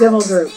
Civil Group,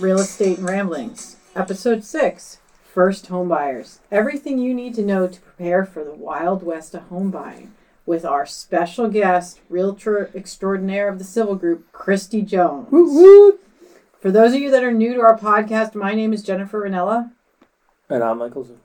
Real Estate and Ramblings, Episode 6 First Home Buyers. Everything you need to know to prepare for the wild west of home buying with our special guest, Realtor Extraordinaire of the Civil Group, Christy Jones. For those of you that are new to our podcast, my name is Jennifer Ranella. And I'm Michael Zoom.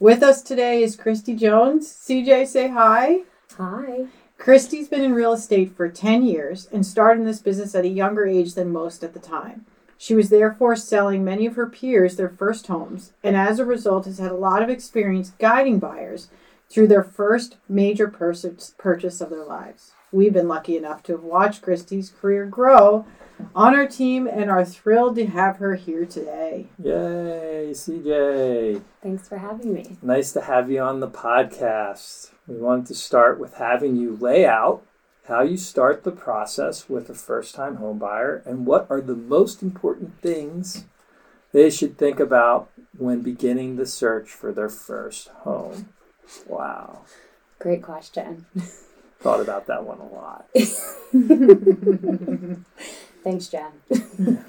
With us today is Christy Jones. CJ, say hi. Hi. Christy's been in real estate for 10 years and started in this business at a younger age than most at the time. She was therefore selling many of her peers their first homes, and as a result, has had a lot of experience guiding buyers through their first major pers- purchase of their lives. We've been lucky enough to have watched Christy's career grow on our team and are thrilled to have her here today. Yay, CJ. Thanks for having me. Nice to have you on the podcast. We wanted to start with having you lay out how you start the process with a first time home buyer and what are the most important things they should think about when beginning the search for their first home. Wow. Great question. Thought about that one a lot. Thanks, Jen.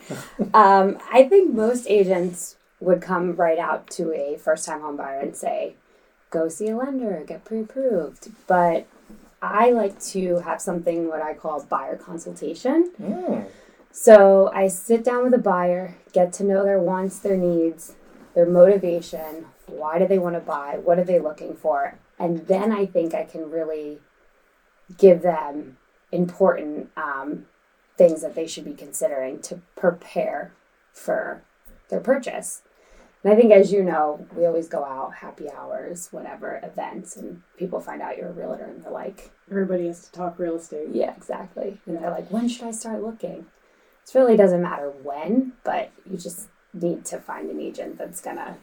um, I think most agents would come right out to a first time home buyer and say, go see a lender, get pre approved. But I like to have something what I call buyer consultation. Mm. So I sit down with a buyer, get to know their wants, their needs, their motivation, why do they want to buy, what are they looking for, and then I think I can really give them important um, things that they should be considering to prepare for their purchase. And I think, as you know, we always go out, happy hours, whatever, events, and people find out you're a realtor and they're like, Everybody has to talk real estate. yeah, exactly. And they're like, when should I start looking? It really doesn't matter when, but you just need to find an agent that's going to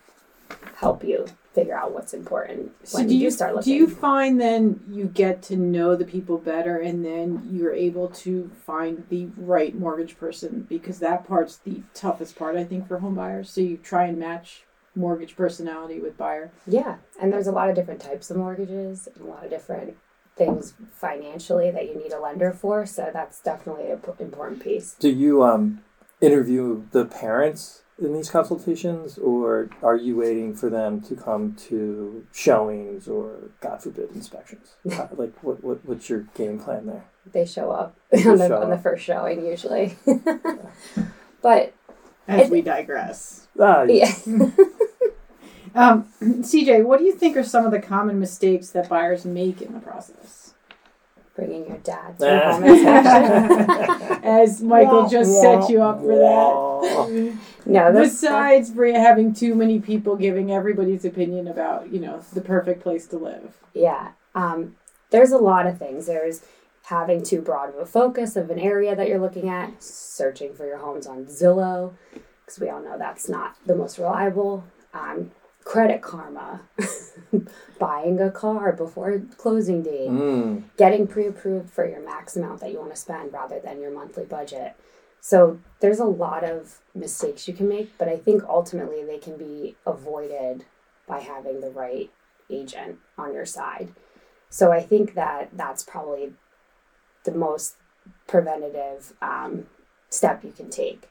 help you figure out what's important So when do you, you do start do you find then you get to know the people better and then you're able to find the right mortgage person because that part's the toughest part I think for home buyers. So you try and match mortgage personality with buyer. Yeah, and there's a lot of different types of mortgages and a lot of different things financially that you need a lender for. So that's definitely an important piece. Do you um, interview the parents in these consultations, or are you waiting for them to come to showings or, God forbid, inspections? Like, what, what what's your game plan there? They show up They on the, show on the first showing usually. but As I we digress. Ah, yeah. Um, CJ, what do you think are some of the common mistakes that buyers make in the process? bringing your dad to the comment section. As Michael just set you up for that. No, that's Besides Bria having too many people giving everybody's opinion about, you know, the perfect place to live. yeah. Um, there's a lot of things. There's having too broad of a focus of an area that you're looking at, searching for your homes on Zillow, because we all know that's not the most reliable. Um, credit karma, buying a car before closing date, Mm. getting pre-approved for your max amount that you want to spend rather than your monthly budget. So there's a lot of mistakes you can make, but I think ultimately they can be avoided by having the right agent on your side. So I think that that's probably the most preventative um, step you can take.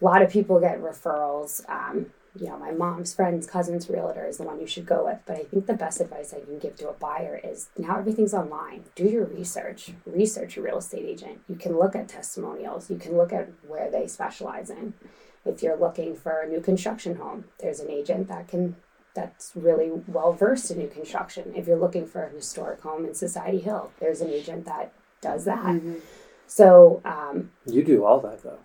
A lot of people get referrals. Um, you know, my mom's friend's cousin's realtor is the one you should go with. But I think the best advice I can give to a buyer is now everything's online. Do your research. Research your real estate agent. You can look at testimonials. You can look at where they specialize in. If you're looking for a new construction home, there's an agent that can that's really well versed in new construction. If you're looking for an historic home in Society Hill, there's an agent that does that. So um, You do all that though,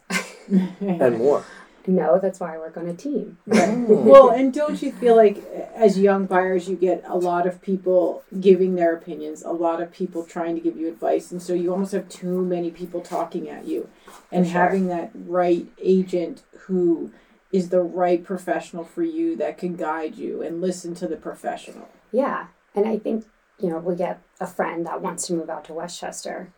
and more. No, that's why I work on a team. Mm. well, and don't you feel like as young buyers, you get a lot of people giving their opinions, a lot of people trying to give you advice, and so you almost have too many people talking at you. And sure. having that right agent who is the right professional for you that can guide you and listen to the professional. Yeah. And I think, you know, we get a friend that wants to move out to West Chester.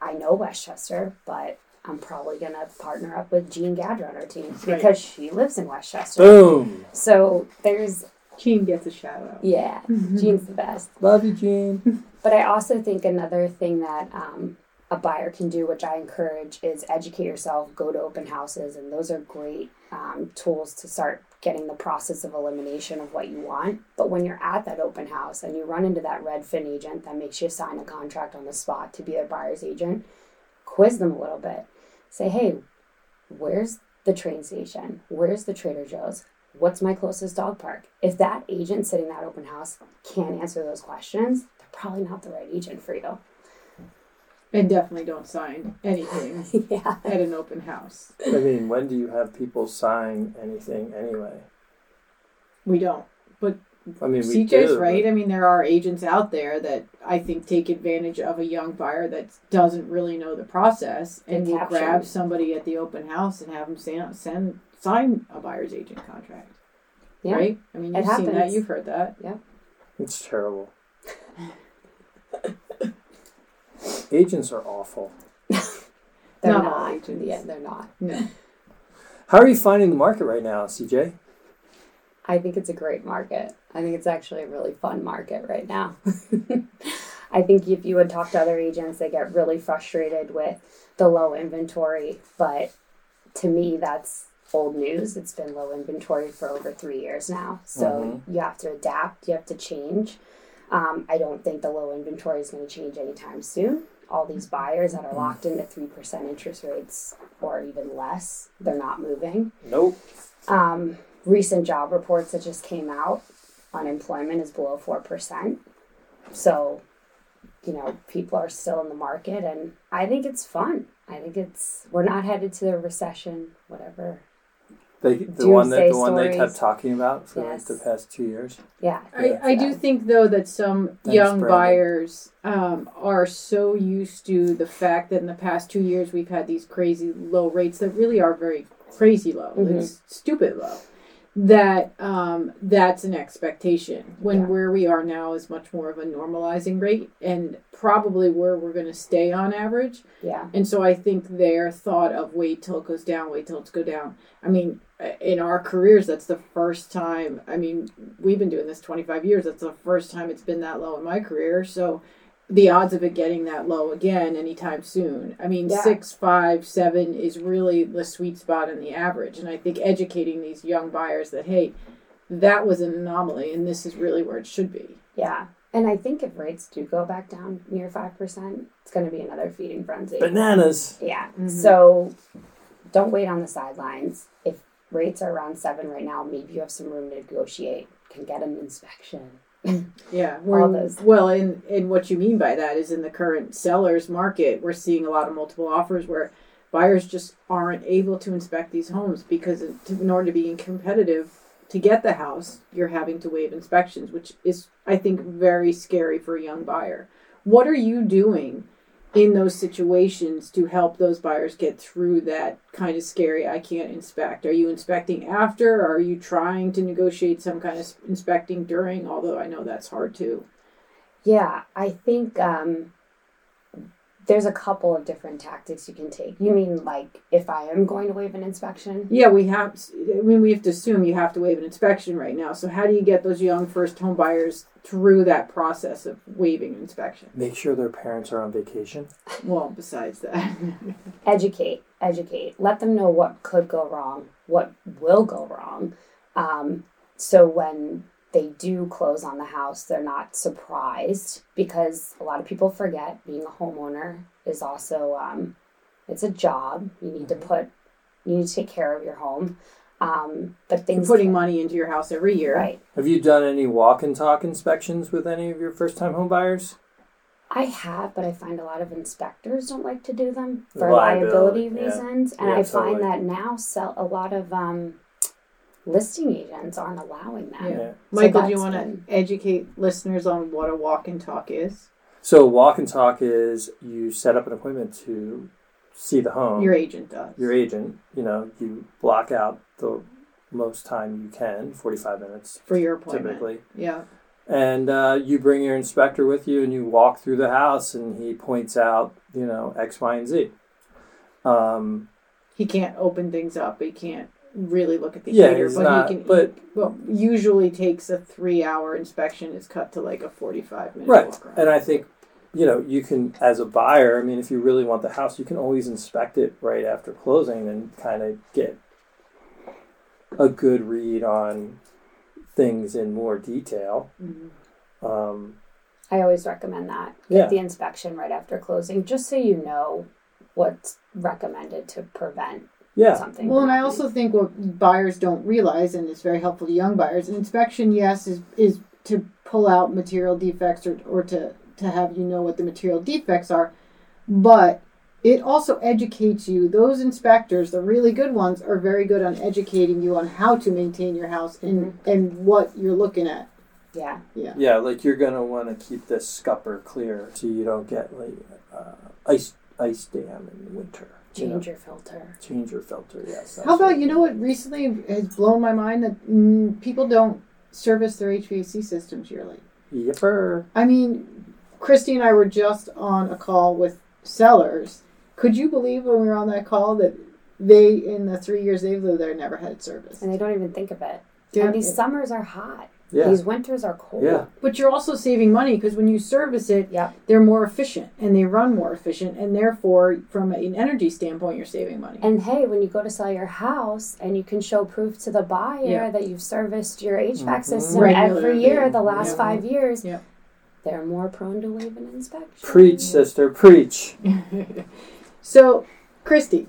I know West Chester, but I'm probably going to partner up with Jean Gadra on our team Right. because she lives in West Chester. Boom. So there's, Jean gets a shout out. yeah, Jean's the best. Love you, Jean. But I also think another thing that um, a buyer can do, which I encourage, is educate yourself, go to open houses, and those are great um, tools to start getting the process of elimination of what you want. But when you're at that open house and you run into that Redfin agent that makes you sign a contract on the spot to be their buyer's agent, quiz them a little bit. Say, hey, where's the train station? Where's the Trader Joe's? What's my closest dog park? If that agent sitting that open house can't answer those questions, they're probably not the right agent for you. And definitely don't sign anything yeah. at an open house. I mean, when do you have people sign anything anyway? We don't. I mean, CJ's do, right. I mean, there are agents out there that I think take advantage of a young buyer that doesn't really know the process and And will grab somebody at the open house and have them send, send sign a buyer's agent contract. Yeah. Right? I mean, It you've seen that. You've heard that. Yeah. It's terrible. Agents are awful. They're Not not. agents. Yeah, they're not. No. How are you finding the market right now, CJ? I think it's a great market. I think it's actually a really fun market right now. I think if you would talk to other agents, they get really frustrated with the low inventory. But to me, that's old news. It's been low inventory for over three years now. So you have to adapt, you have to change. Um, I don't think the low inventory is going to change anytime soon. All these buyers that are locked into 3% interest rates or even less, they're not moving Nope. um, recent job reports that just came out, unemployment is below 4%. So, you know, people are still in the market, and I think it's fun. I think it's, we're not headed to a recession, whatever. They, the one that Doomsday the one they kept talking about for Yes. like the past two years. Yeah. I, I do think though that some Thanks, young Brandon. buyers um, are so used to the fact that in the past two years we've had these crazy low rates that really are very crazy low. Mhm. It's stupid low. That um, that's an expectation when Yeah. where we are now is much more of a normalizing rate and probably where we're going to stay on average. Yeah. And so I think their thought of wait till it goes down, wait till it's go down. I mean, uh, in our careers, that's the first time. I mean, we've been doing this 25 years. That's the first time it's been that low in my career. So the odds of it getting that low again anytime soon. I mean, Yeah. six, five, seven is really the sweet spot in the average. And I think educating these young buyers that, hey, that was an anomaly and this is really where it should be. Yeah. And I think if rates do go back down near 5%, it's going to be another feeding frenzy. Bananas. Yeah. Mhm. So don't wait on the sidelines. If rates are around seven right now, maybe you have some room to negotiate. Can get an inspection. Yeah, All those. well, and and what you mean by that is in the current sellers market, we're seeing a lot of multiple offers where buyers just aren't able to inspect these homes because in order to be competitive to get the house, you're having to waive inspections, which is I think very scary for a young buyer. What are you doing in those situations to help those buyers get through that kind of scary I can't inspect? Are you inspecting after? Or are you trying to negotiate some kind of inspecting during? Although I know that's hard too. Yeah, I think um, there's a couple of different tactics you can take. You mean like if I am going to waive an inspection? Yeah, we have. I mean, we have to assume you have to waive an inspection right now. So how do you get those young first home buyers through that process of waiving inspection? Make sure their parents are on vacation. Well, besides that, Educate, educate. Let them know what could go wrong, what will go wrong. Um, so when they do close on the house, they're not surprised because a lot of people forget being a homeowner is also um, it's a job. You need to put you need to take care of your home. Um, but you're things putting can- money into your house every year. right. Have you done any walk and talk inspections with any of your first time home buyers? I have, but I find a lot of inspectors don't like to do them for Liability, liability, yeah. reasons, and Yeah, I find totally. that now sell a lot of um, listing agents aren't allowing that. Yeah. Yeah. Michael, do you that's want to been- educate listeners on what a walk and talk is? So walk and talk is you set up an appointment to see the home. Your agent does. your agent, you know, you block out the most time you can, 45 minutes for your appointment. typically. Yeah. And uh, you bring your inspector with you and you walk through the house and he points out, you know, X, Y, and Z. Um, He can't open things up. He can't really look at the Yeah, heater, he's but not- he can. but- well, usually takes a three-hour inspection is cut to like a forty-five minute right. walk around. And I think you know, you can as a buyer. I mean, if you really want the house, you can always inspect it right after closing and kind of get a good read on things in more detail. Um, I always recommend that. Get Yeah. the inspection right after closing, just so you know what's recommended to prevent yeah, something. Well, and I also think what buyers don't realize, and it's very helpful to young buyers, an inspection, yes, is is to pull out material defects or, or to, to have you know what the material defects are, but it also educates you. Those inspectors, the really good ones, are very good on educating you on how to maintain your house and, and what you're looking at. yeah. Yeah. yeah. Like you're gonna want to keep this scupper clear so you don't get like uh, ice ice dam in the winter. You know? Change your filter. Change your filter. Yes. How about you know what recently has blown my mind that mm, people don't service their HVAC systems yearly. Yipper. I mean, Christy and I were just on a call with sellers. Could you believe when we were on that call that they, in the three years they've lived there, never had service? And they don't even think of it. Yeah. And these summers are hot. Yeah. These winters are cold. Yeah. But you're also saving money because when you service it, Yep. they're more efficient and they run more efficient, and therefore, from an energy standpoint, you're saving money. And hey, when you go to sell your house and you can show proof to the buyer Yeah. that you've serviced your HVAC Mhm. system Regularly. every year the last Yeah. five years, Yeah. they're more prone to waive an inspection. Preach, sister. Preach. So, Christy,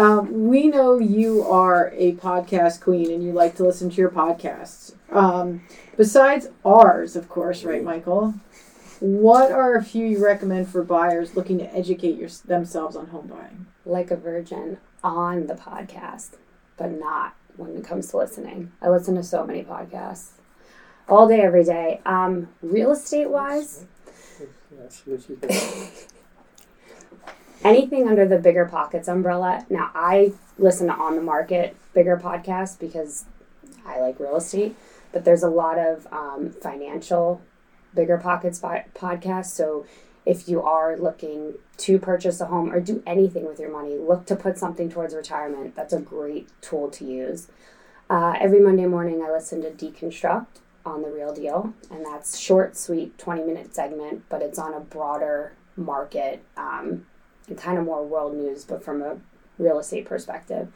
um, we know you are a podcast queen and you like to listen to your podcasts. Um, besides ours, of course, right, Michael? What are a few you recommend for buyers looking to educate your, themselves on home buying? Like a virgin on the podcast, but not when it comes to listening. I listen to so many podcasts all day, every day. Um, real estate wise, Yeah, see what you do. Anything under the BiggerPockets umbrella. Now I listen to on the market bigger podcasts because I like real estate, but there's a lot of um, financial BiggerPockets podcasts. So if you are looking to purchase a home or do anything with your money, look to put something towards retirement. That's a great tool to use. Uh, every Monday morning, I listen to Deconstruct on the Real Deal, and that's short, sweet, twenty minute segment, but it's on a broader market. Um, kind of more world news, but from a real estate perspective.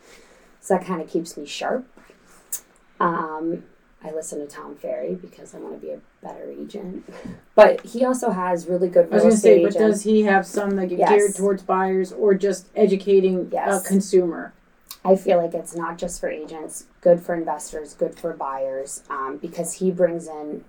So that kind of keeps me sharp. Um, I listen to Tom Ferry because I want to be a better agent. But he also has really good I was going to estate say, but does he have some that get Yes. geared towards buyers or just educating Yes. a consumer? I feel like it's not just for agents, good for investors, good for buyers, um, because he brings in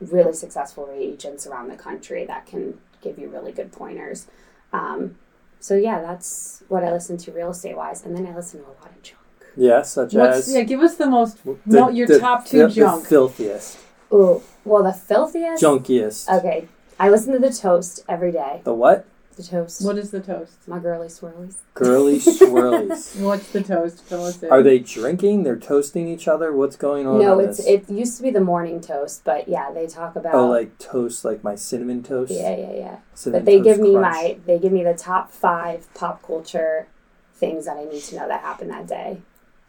really successful agents around the country that can give you really good pointers. Um, so yeah, that's what I listen to real estate wise, and then I listen to a lot of junk. Yeah, such What's, as yeah, give us the most, the- no, your the- top two the, junk. The filthiest, Ooh, well, the filthiest. junkiest. Okay, I listen to the toast every day. The what? The toast. what is the toast? My girly swirlies. Girly swirlies. What's the toast? Fill us in. Are they drinking? They're toasting each other. What's going on? no, it's this? it used to be the morning toast, but yeah, they talk about. Oh, like toast, like my cinnamon toast. yeah, yeah, yeah. Cinnamon But they Toast give me Crunch. my they give me the top five pop culture things that I need to know that happened that day.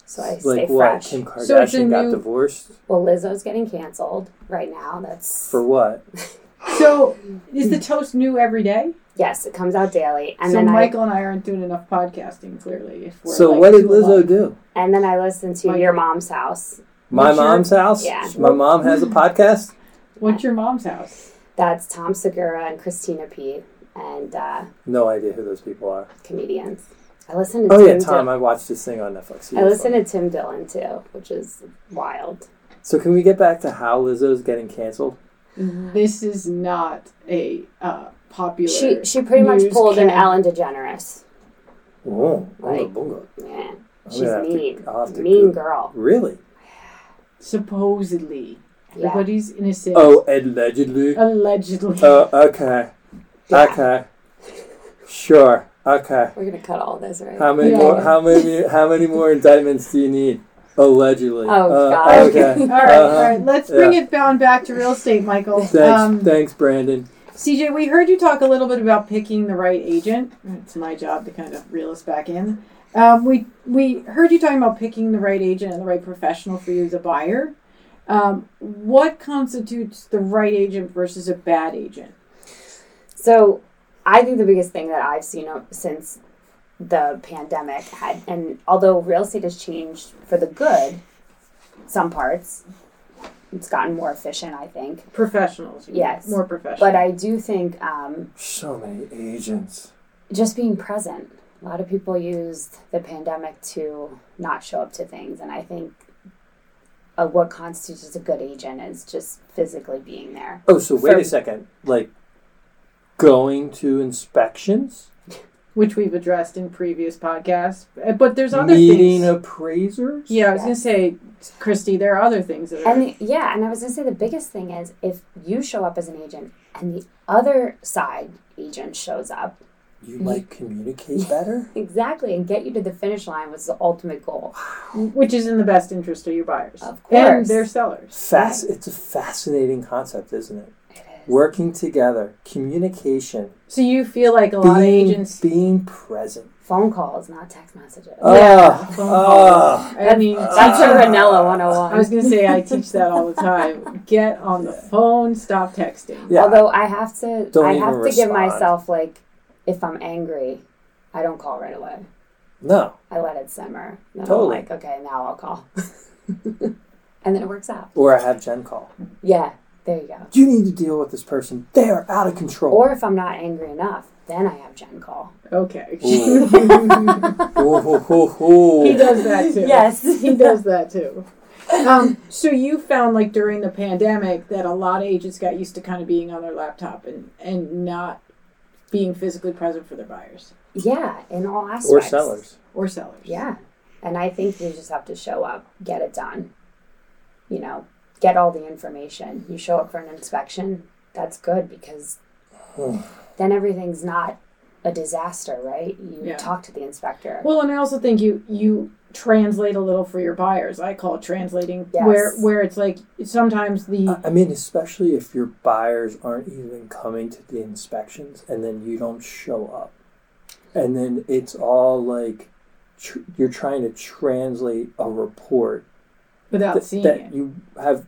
So I stay like what? fresh. Kim So it's a got new- divorced Well, Lizzo's getting canceled right now. That's for what? So, is the toast new every day? yes, it comes out daily, and so then Michael and I aren't doing enough podcasting. Clearly, if we're So like what did Lizzo alone. do? And then I listen to Michael. your mom's house. My What's your- mom's house. Yeah. My mom has a podcast. What's your mom's house? That's Tom Segura and Christina P. and uh, No idea who those people are. comedians. I listen to Oh Tim yeah, Dil- Tom. I watched this thing on Netflix. He I was listen to Tim Dillon too, which is wild. So can we get back to how Lizzo's getting canceled? This is not a uh, popular. She she pretty much pulled an newscast. Ellen DeGeneres. Oh, Like- bunga bunga. Yeah, she's gonna to- mean, I'll to mean Google- girl. Really? Supposedly, Yeah. everybody's innocent. Oh, allegedly. allegedly. Oh, okay. Yeah. Okay. Sure. Okay. We're gonna cut all this, right? How many Yeah. more? How many? How many more indictments do you need? Allegedly. Oh, Uh, God. Okay. all right, Uh-huh. all right. Let's bring Yeah. it down back to real estate, Michael. Thanks. Um, thanks, Brandon. CJ, we heard you talk a little bit about picking the right agent. It's my job to kind of reel us back in. Um, we we heard you talking about picking the right agent and the right professional for you as a buyer. Um, what constitutes the right agent versus a bad agent? So I think the biggest thing that I've seen since the pandemic had, and although real estate has changed for the good, some parts, it's gotten more efficient, I think. Professionals. Yes. More professional. But I do think um, So many agents. just being present. A lot of people used the pandemic to not show up to things, and I think uh, what constitutes a good agent is just physically being there. Oh, so wait For- a second. Like going to inspections, which we've addressed in previous podcasts. Uh, But there's other meeting things. appraisers. yeah, I was gonna say, Christy, there are other things that are. And the, yeah, and I was gonna say the biggest thing is if you show up as an agent and the other side agent shows up, You like communicate better. exactly, and get you to the finish line was the ultimate goal. which is in the best interest of your buyers Of course. and course. their sellers. Fast. It's a fascinating concept, isn't it? It is. Working together, communication, So you feel like a lot of being agents. being present. Phone calls, not text messages. Ah, phone ah. I mean, That's Uh, a Ranella 101. I was gonna say I teach that all the time. Get on the phone. Stop texting. Yeah. Although I have to, Don't I have to give myself like, if I'm angry, I don't call right away. no. I let it simmer. Then Totally. I'm like, okay, now I'll call. and then it works out. Or I have Jen call. Yeah, there you go. You need to deal with this person. They are out of control. Or if I'm not angry enough, then I have Jen call. Okay. Ooh. Ooh, ooh, ooh, ooh. he does that too. Yes. he does that too. Um, so you found like during the pandemic that a lot of agents got used to kind of being on their laptop and and not being physically present for their buyers Yeah, in all aspects. Or sellers. or sellers. Yeah. And I think you just have to show up, get it done. You know, get all the information. You show up for an inspection, that's good because then everything's not a disaster, right? You Yeah. talk to the inspector. Well, and I also think you you translate a little for your buyers. I call it translating, Yes. where where it's like sometimes the I I mean, especially if your buyers aren't even coming to the inspections and then you don't show up. And then it's all like tr- you're trying to translate a report without that, seeing that it. you have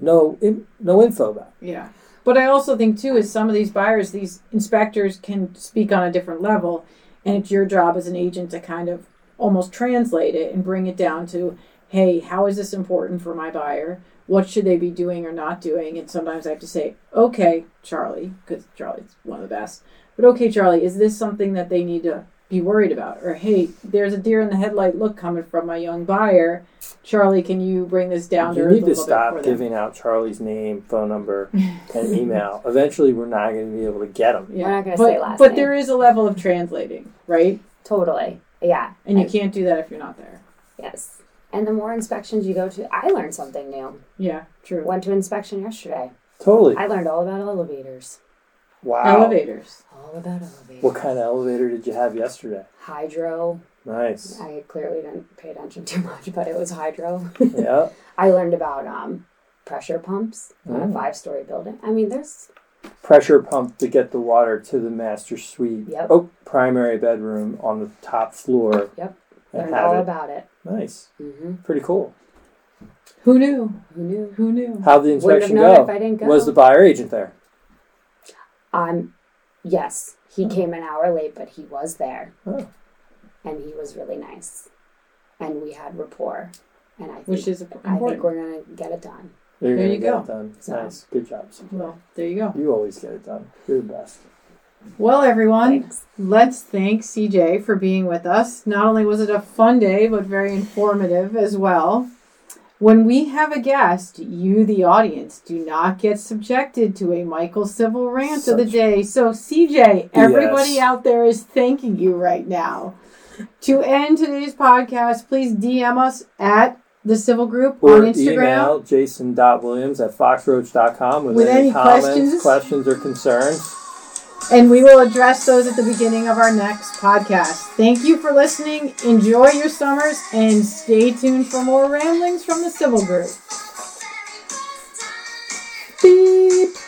no in, no info about. Yeah. But I also think too is some of these buyers, these inspectors can speak on a different level, and it's your job as an agent to kind of almost translate it and bring it down to, hey, how is this important for my buyer? What should they be doing or not doing? And sometimes I have to say, okay, Charlie, because Charlie's one of the best. But okay, Charlie, is this something that they need to be worried about? Or hey, there's a deer in the headlight look coming from my young buyer. Charlie, can you bring this down to You earth a need to stop giving out Charlie's name, phone number, and email. Eventually, we're not going to be able to get them. Yeah. We're not gonna but, say last But name. there is a level of translating, right? totally. Yeah. And you can't do that if you're not there. Yes. And the more inspections you go to, I learned something new. Yeah, true. Went to inspection yesterday. Totally. I learned all about elevators. Wow. Elevators. All about elevators. What kind of elevator did you have yesterday? Hydro. Nice. I clearly didn't pay attention too much, but it was hydro. yeah. I learned about um, pressure pumps on a Mm. five story building. I mean, there's Pressure pump to get the water to the master suite. Yep. Oh, primary bedroom on the top floor. Yep. And learned all it. about it. Nice. hmm Pretty cool. Who knew? Who knew? Who knew? How'd the inspection go? if I didn't go. Was the buyer agent there? Um, yes, he Oh. came an hour late, but he was there, Oh. and he was really nice, and we had rapport, and I think, Which is I think we're gonna get it done. You're There you get go. it done. So- Nice. Good job. Well, there you go. You always get it done. You're the best. Well, everyone, Thanks. let's thank CJ for being with us. Not only was it a fun day, but very informative as well. When we have a guest, you, the audience, do not get subjected to a Michael Civil rant of the day. So, CJ, everybody Yes. out there is thanking you right now. To end today's podcast, please DM us at the Civil Group Or on Instagram. email jason.williams at foxroach.com with, With any, any comments, questions. questions, or concerns and we will address those at the beginning of our next podcast. Thank you for listening. Enjoy your summers and stay tuned for more ramblings from the Civil Group. Beep.